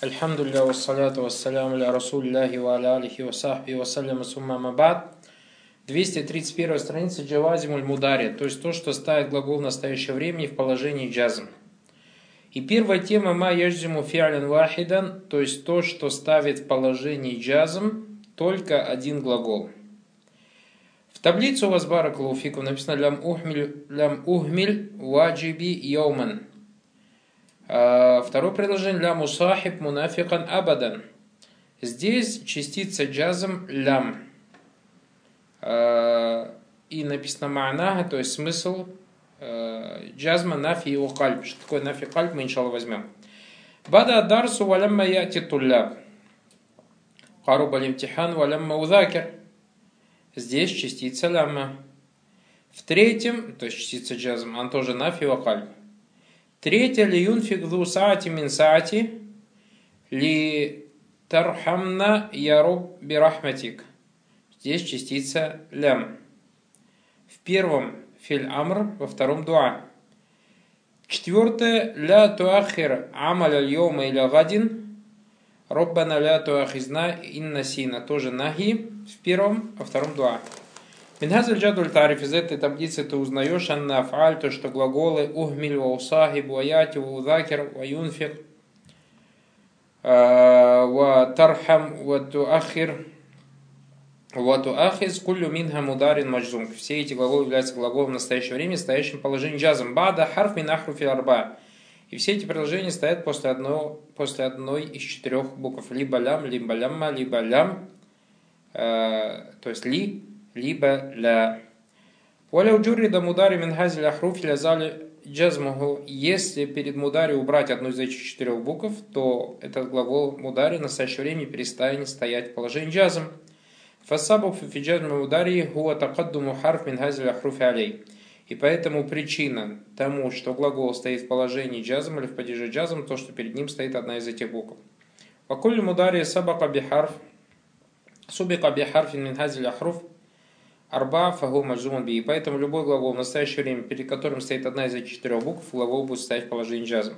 Вассаляту вассаляму ля расулляхи ва аля алихи ва сахби ва саляму сумма мабад. 231 страница джавазимуль мудари, то есть то, что ставит глагол в настоящее время в положении джазм. И первая тема ма яжзиму фиален вахидан, то есть то, что ставит в положении джазм только один глагол. В таблице у вас баракалуфику написано лям ухмиль, лям ухмиль ваджиби йоман. А, второе предложение ля мусахиб мунафикан абадан. Здесь частица джазм лям. А, и написано ма'нага, то есть смысл а, джазма нафи и кальб. Что такое нафи кальб, мы иншалла возьмем. Бада дарсу валямма яти тулляб. Харуба лимтихан валямма удакер. Здесь частица лямма. В третьем, то есть частица джазм, он тоже нафи и кальб. Третье, ли юнфик ду саати мин саати, ли тархамна яруб бирахматик. Здесь частица лям. В первом филь амр, во втором дуа. Четвертое, ля туахир амаль аль-йома или гадин, роббана ля туахизна инна сина, тоже нахи, в первом, во втором дуа. Минхазаль джадуль тариф из этой таблицы ты узнаешь анна афаль, то что глаголы ухмиль ва усахиб ва яти ва удакер ва юнфик ва тархам ва маджзум. Все эти глаголы являются глаголом в настоящее время, стоящим в положении джазм. Бада харф мин ахруфи арба. И все эти предложения стоят после, одного, после одной из четырех букв. Либо лям, либо лямма, либо лям, э, то есть ли, либо ля. Валя уджуррида мудари мин хазиль ахруф лязали джазмуху. Если перед мудари убрать одну из этих четырех букв, то этот глагол мудари в настоящее время перестанет стоять в положении джазм. Фасабу фи джазм мудари хуа такаддуму харф мин хазиль ахруфи алей. И поэтому причина тому, что глагол стоит в положении джазм или в падеже джазм, то, что перед ним стоит одна из этих букв. Вакулли мудари сабака бихарф, субика бихарфин мин хазиль ахруф, Арба фагу маджуман би. Поэтому любой глагол в настоящее время, перед которым стоит одна из этих четырех букв, глагол будет стоять в положении джазм.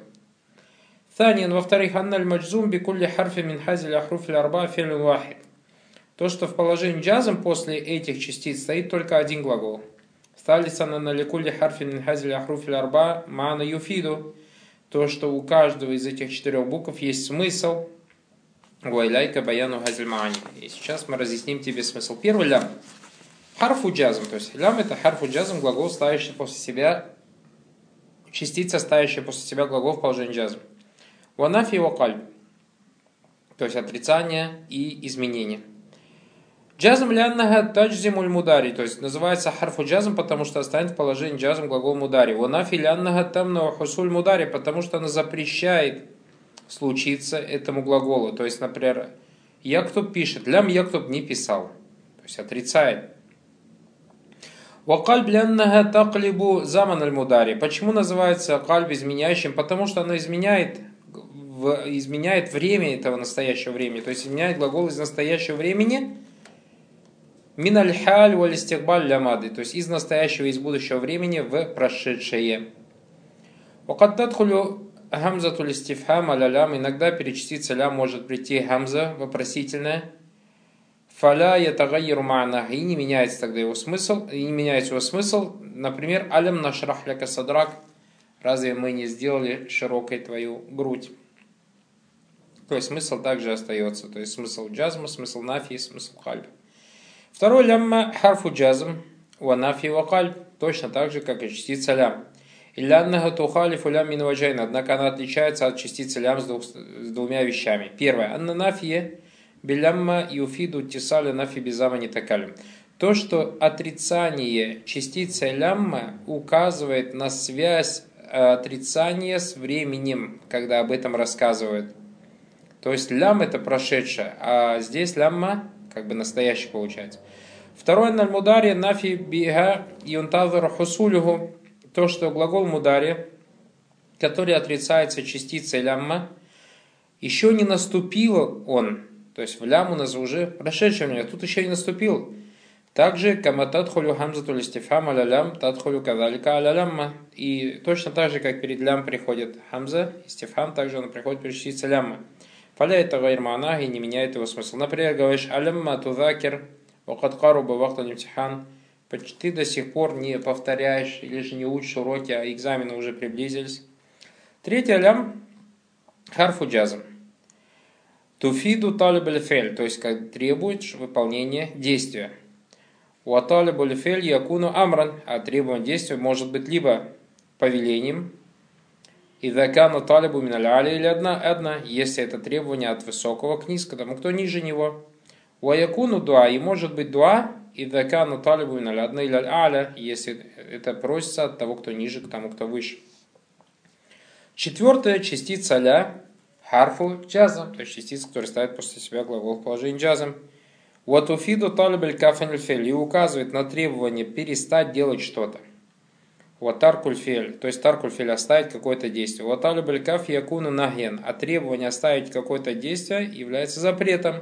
Таниан, во-вторых, анналь маджзум би кулли харфи мин хазиль ахруфи арба филь вахид. То, что в положении джазм после этих частиц стоит только один глагол. Сталисана на ликулли харфи мин хазиль ахруфи арба мана юфиду. То, что у каждого из этих четырех букв есть смысл. Вайляйка баяну хазиль маани. И сейчас мы разъясним тебе смысл. Первый лям. Харфу джазм, то есть лям это харфу джазм, глагол, ставящий после себя, частица, ставящая после себя глагол в положении джазм. Ванафи его кальб, то есть отрицание и изменение. Джазм ляннага таджзимуль мудари, то есть называется харфу джазм, потому что останет в положении джазм глагол мудари. Ванафи ляннага тамна хусуль мудари, потому что она запрещает случиться этому глаголу. То есть, например, Яктуб пишет, лям Яктуб не писал. То есть отрицает. Вакальб ляннага таклибу заман аль-мудари. Почему называется кальб изменяющим? Потому что оно изменяет, изменяет время этого настоящего времени. То есть изменяет глагол из настоящего времени мин аль-халь. То есть из настоящего из будущего времени в прошедшее. Вакад тадхулю. Иногда перечислиться лям может прийти хамза вопросительная фаля ятагайру ма'на, и не меняется тогда его смысл, и не меняется его смысл. Например, алям нашрах ляка садрак, разве мы не сделали широкой твою грудь? То есть смысл также остается, то есть смысл джазма, смысл нафи, смысл кальб. Второй лямма харфу джазм, ва нафи ва кальб, точно так же, как и частица лям. Илляннага тухалифу лям мин однако она отличается от частицы лям с, двух, с двумя вещами. Первое, анна нафия Белямма юфиду тисаля нафи безамани такалим. То, что отрицание частицы лямма указывает на связь э, отрицания с временем, когда об этом рассказывают. То есть лям это прошедшее, а здесь лямма как бы настоящий получается. Второе на мударе нафи бига юнтазар хусулюху. То, что глагол мударе, который отрицается частицей лямма, еще не наступил он, то есть в лям у нас уже прошедшее время, тут еще не наступил. Также каматат холю хамзату листифам алялям, тадхолю кадалика алялямма. И точно так же, как перед лям приходит хамза, истифам, также он приходит перед частица лямма. Фаля это гайрманах и не меняет его смысл. Например, говоришь, алямма тудакер, вакаткару бавахтан имтихан, ты до сих пор не повторяешь или же не учишь уроки, а экзамены уже приблизились. Третий алям харфу джазм. Туфиду талиб фель, то есть как требует выполнения действия. У талиб фель якуну амран, а требование действия может быть либо повелением, и закану талибу миналяли или одна, одна, если это требование от высокого к низкому, кто ниже него. Уаякуну дуа, и может быть дуа, и закану талибу миналяли одна или аля, если это просится от того, кто ниже, к тому, кто выше. Четвертая частица ля харфу джазом, то есть частица, которая ставит после себя глагол в положении джазом. Уатуфиду талибель кафен и указывает на требование перестать делать что-то. Вот таркульфель, то есть таркульфель оставить какое-то действие. Вот алюбелькаф якуну наген, а требование оставить какое-то действие является запретом.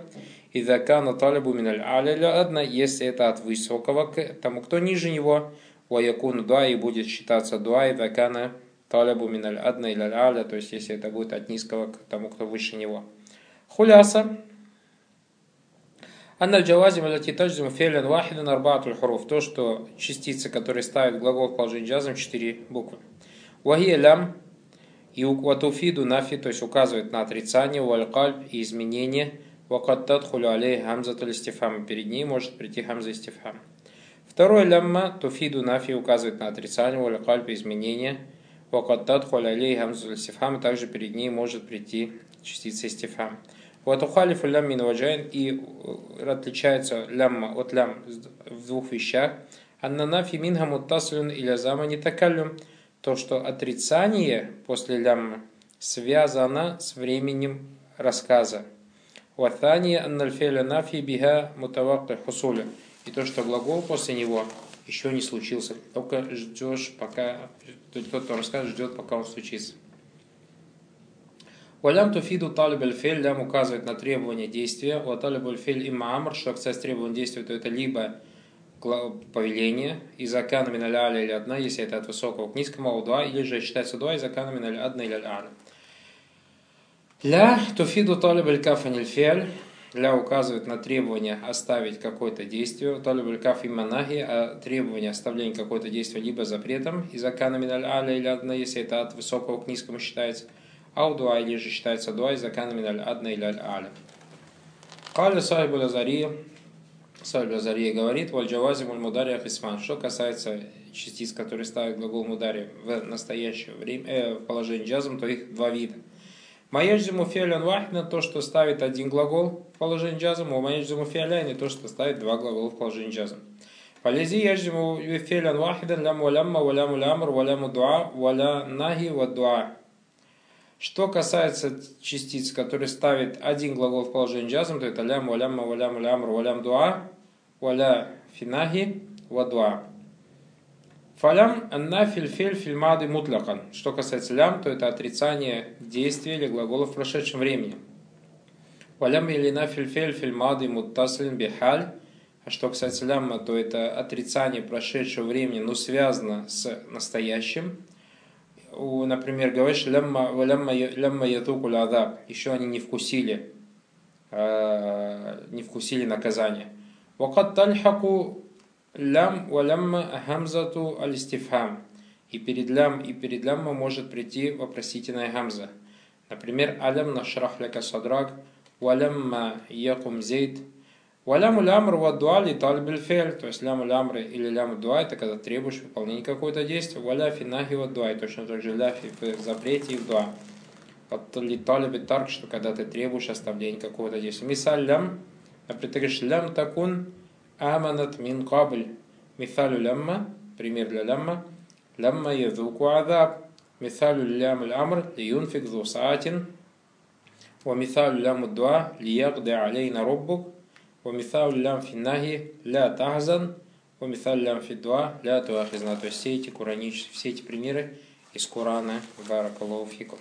И закана талибу миналь аля одна, если это от высокого к тому, кто ниже него, wa якуну дуа и будет считаться дуа, и закана талибу миналь одна или аля, то есть если это будет от низкого к тому, кто выше него. Хуляса, Анна джавазим алати таджзим фейлен вахидан арбаатуль хуруф. То, что частицы, которые ставят глагол в положении джазм, четыре буквы. Вахия лям и ватуфиду нафи, то есть указывает на отрицание, валькальб и изменение. Вакат тадхулю алей хамзатуль истифам. Перед ней может прийти хамза истифам. Второе лямма туфиду нафи указывает на отрицание, валькальб и изменение. Вакат тадхулю алей хамзатуль истифам. Также перед ней может прийти частица истифам. Ватухалифу лям мин ваджайн и э, отличается лямма от лям в двух вещах. Аннанафи минха муттаслюн или замани такаллюм. То, что отрицание после лямма связано с временем рассказа. Ватания аннальфеля нафи биха мутавакты хусуля. И то, что глагол после него еще не случился. Только ждешь, пока тот, кто расскажет, ждет, пока он случится. Валям туфиду талиб аль лям указывает на требование действия. У талиб аль-фель имма амр, что касается требования действия, то это либо повеление, и закана миналь аля или одна, если это от высокого к низкому, у два, или же считается два, и закана миналь одна или аля. Ля туфиду талиб аль-каф фель Ля указывает на требование оставить какое-то действие. Талиб аль-каф иманахи, а требование оставления какое-то действие либо запретом, и закана миналь аля или одна, если это от высокого к низкому считается. Ау дуа или же считается дуа из закана миналь адна или аль аля. Каля сахиб лазари, сахиб лазари говорит, валь джавази муль мудари хисман. Что касается частиц, которые ставят глагол мудари в настоящее время, э, в положении джазм, то их два вида. Маежзиму фиалян вахина, то, что ставит один глагол в положении джазм, у маежзиму фиаляни, то, что ставит два глагола в положении джазм. Фалези яжзиму фиалян вахидан лям валямма валяму лямр валяму дуа валя нахи ва дуа. Что касается частиц, которые ставят один глагол в положении джазм, то это лям, валям, валям, валям, валям, дуа, валя, финахи, вадуа. Фалям аннафиль филь фильмады мутлакан. Что касается лям, то это отрицание действия или глагола в прошедшем времени. Валям или нафиль филь фильмады муттаслин бихаль. А что касается лямма, то это отрицание прошедшего времени, но связано с настоящим например, говоришь, лямма, лямма, лямма ятукуль адаб, еще они не вкусили, э, не вкусили наказание. Вакат тальхаку лям валямма хамзату алистифхам. И перед лям, и перед лямма может прийти вопросительная хамза. Например, алям нашрах ляка садрак, валямма якум зейд, Валяму лямр ва дуа ли тальбельфель, то есть ляму лямры или ляму дуа, это когда требуешь выполнения какого-то действия. Валя финахи ва дуа, точно так же ля в запрете и в дуа. Талиби тарк, что когда ты требуешь оставления какого-то действия. Мисаль лям, например, ты говоришь лям такун аманат мин кабль. Мисалю лямма, пример для лямма, лямма язуку азаб. Мисалю лям аль-амр лиюнфик зу саатин. ومثال لام الدعاء ليقضي علينا ربك ومثال лям финнахи ля тахзан, ومثال лям фидуа ля туахизна. То есть все эти, куранич, все эти примеры из Корана. Баракаллаху фикум.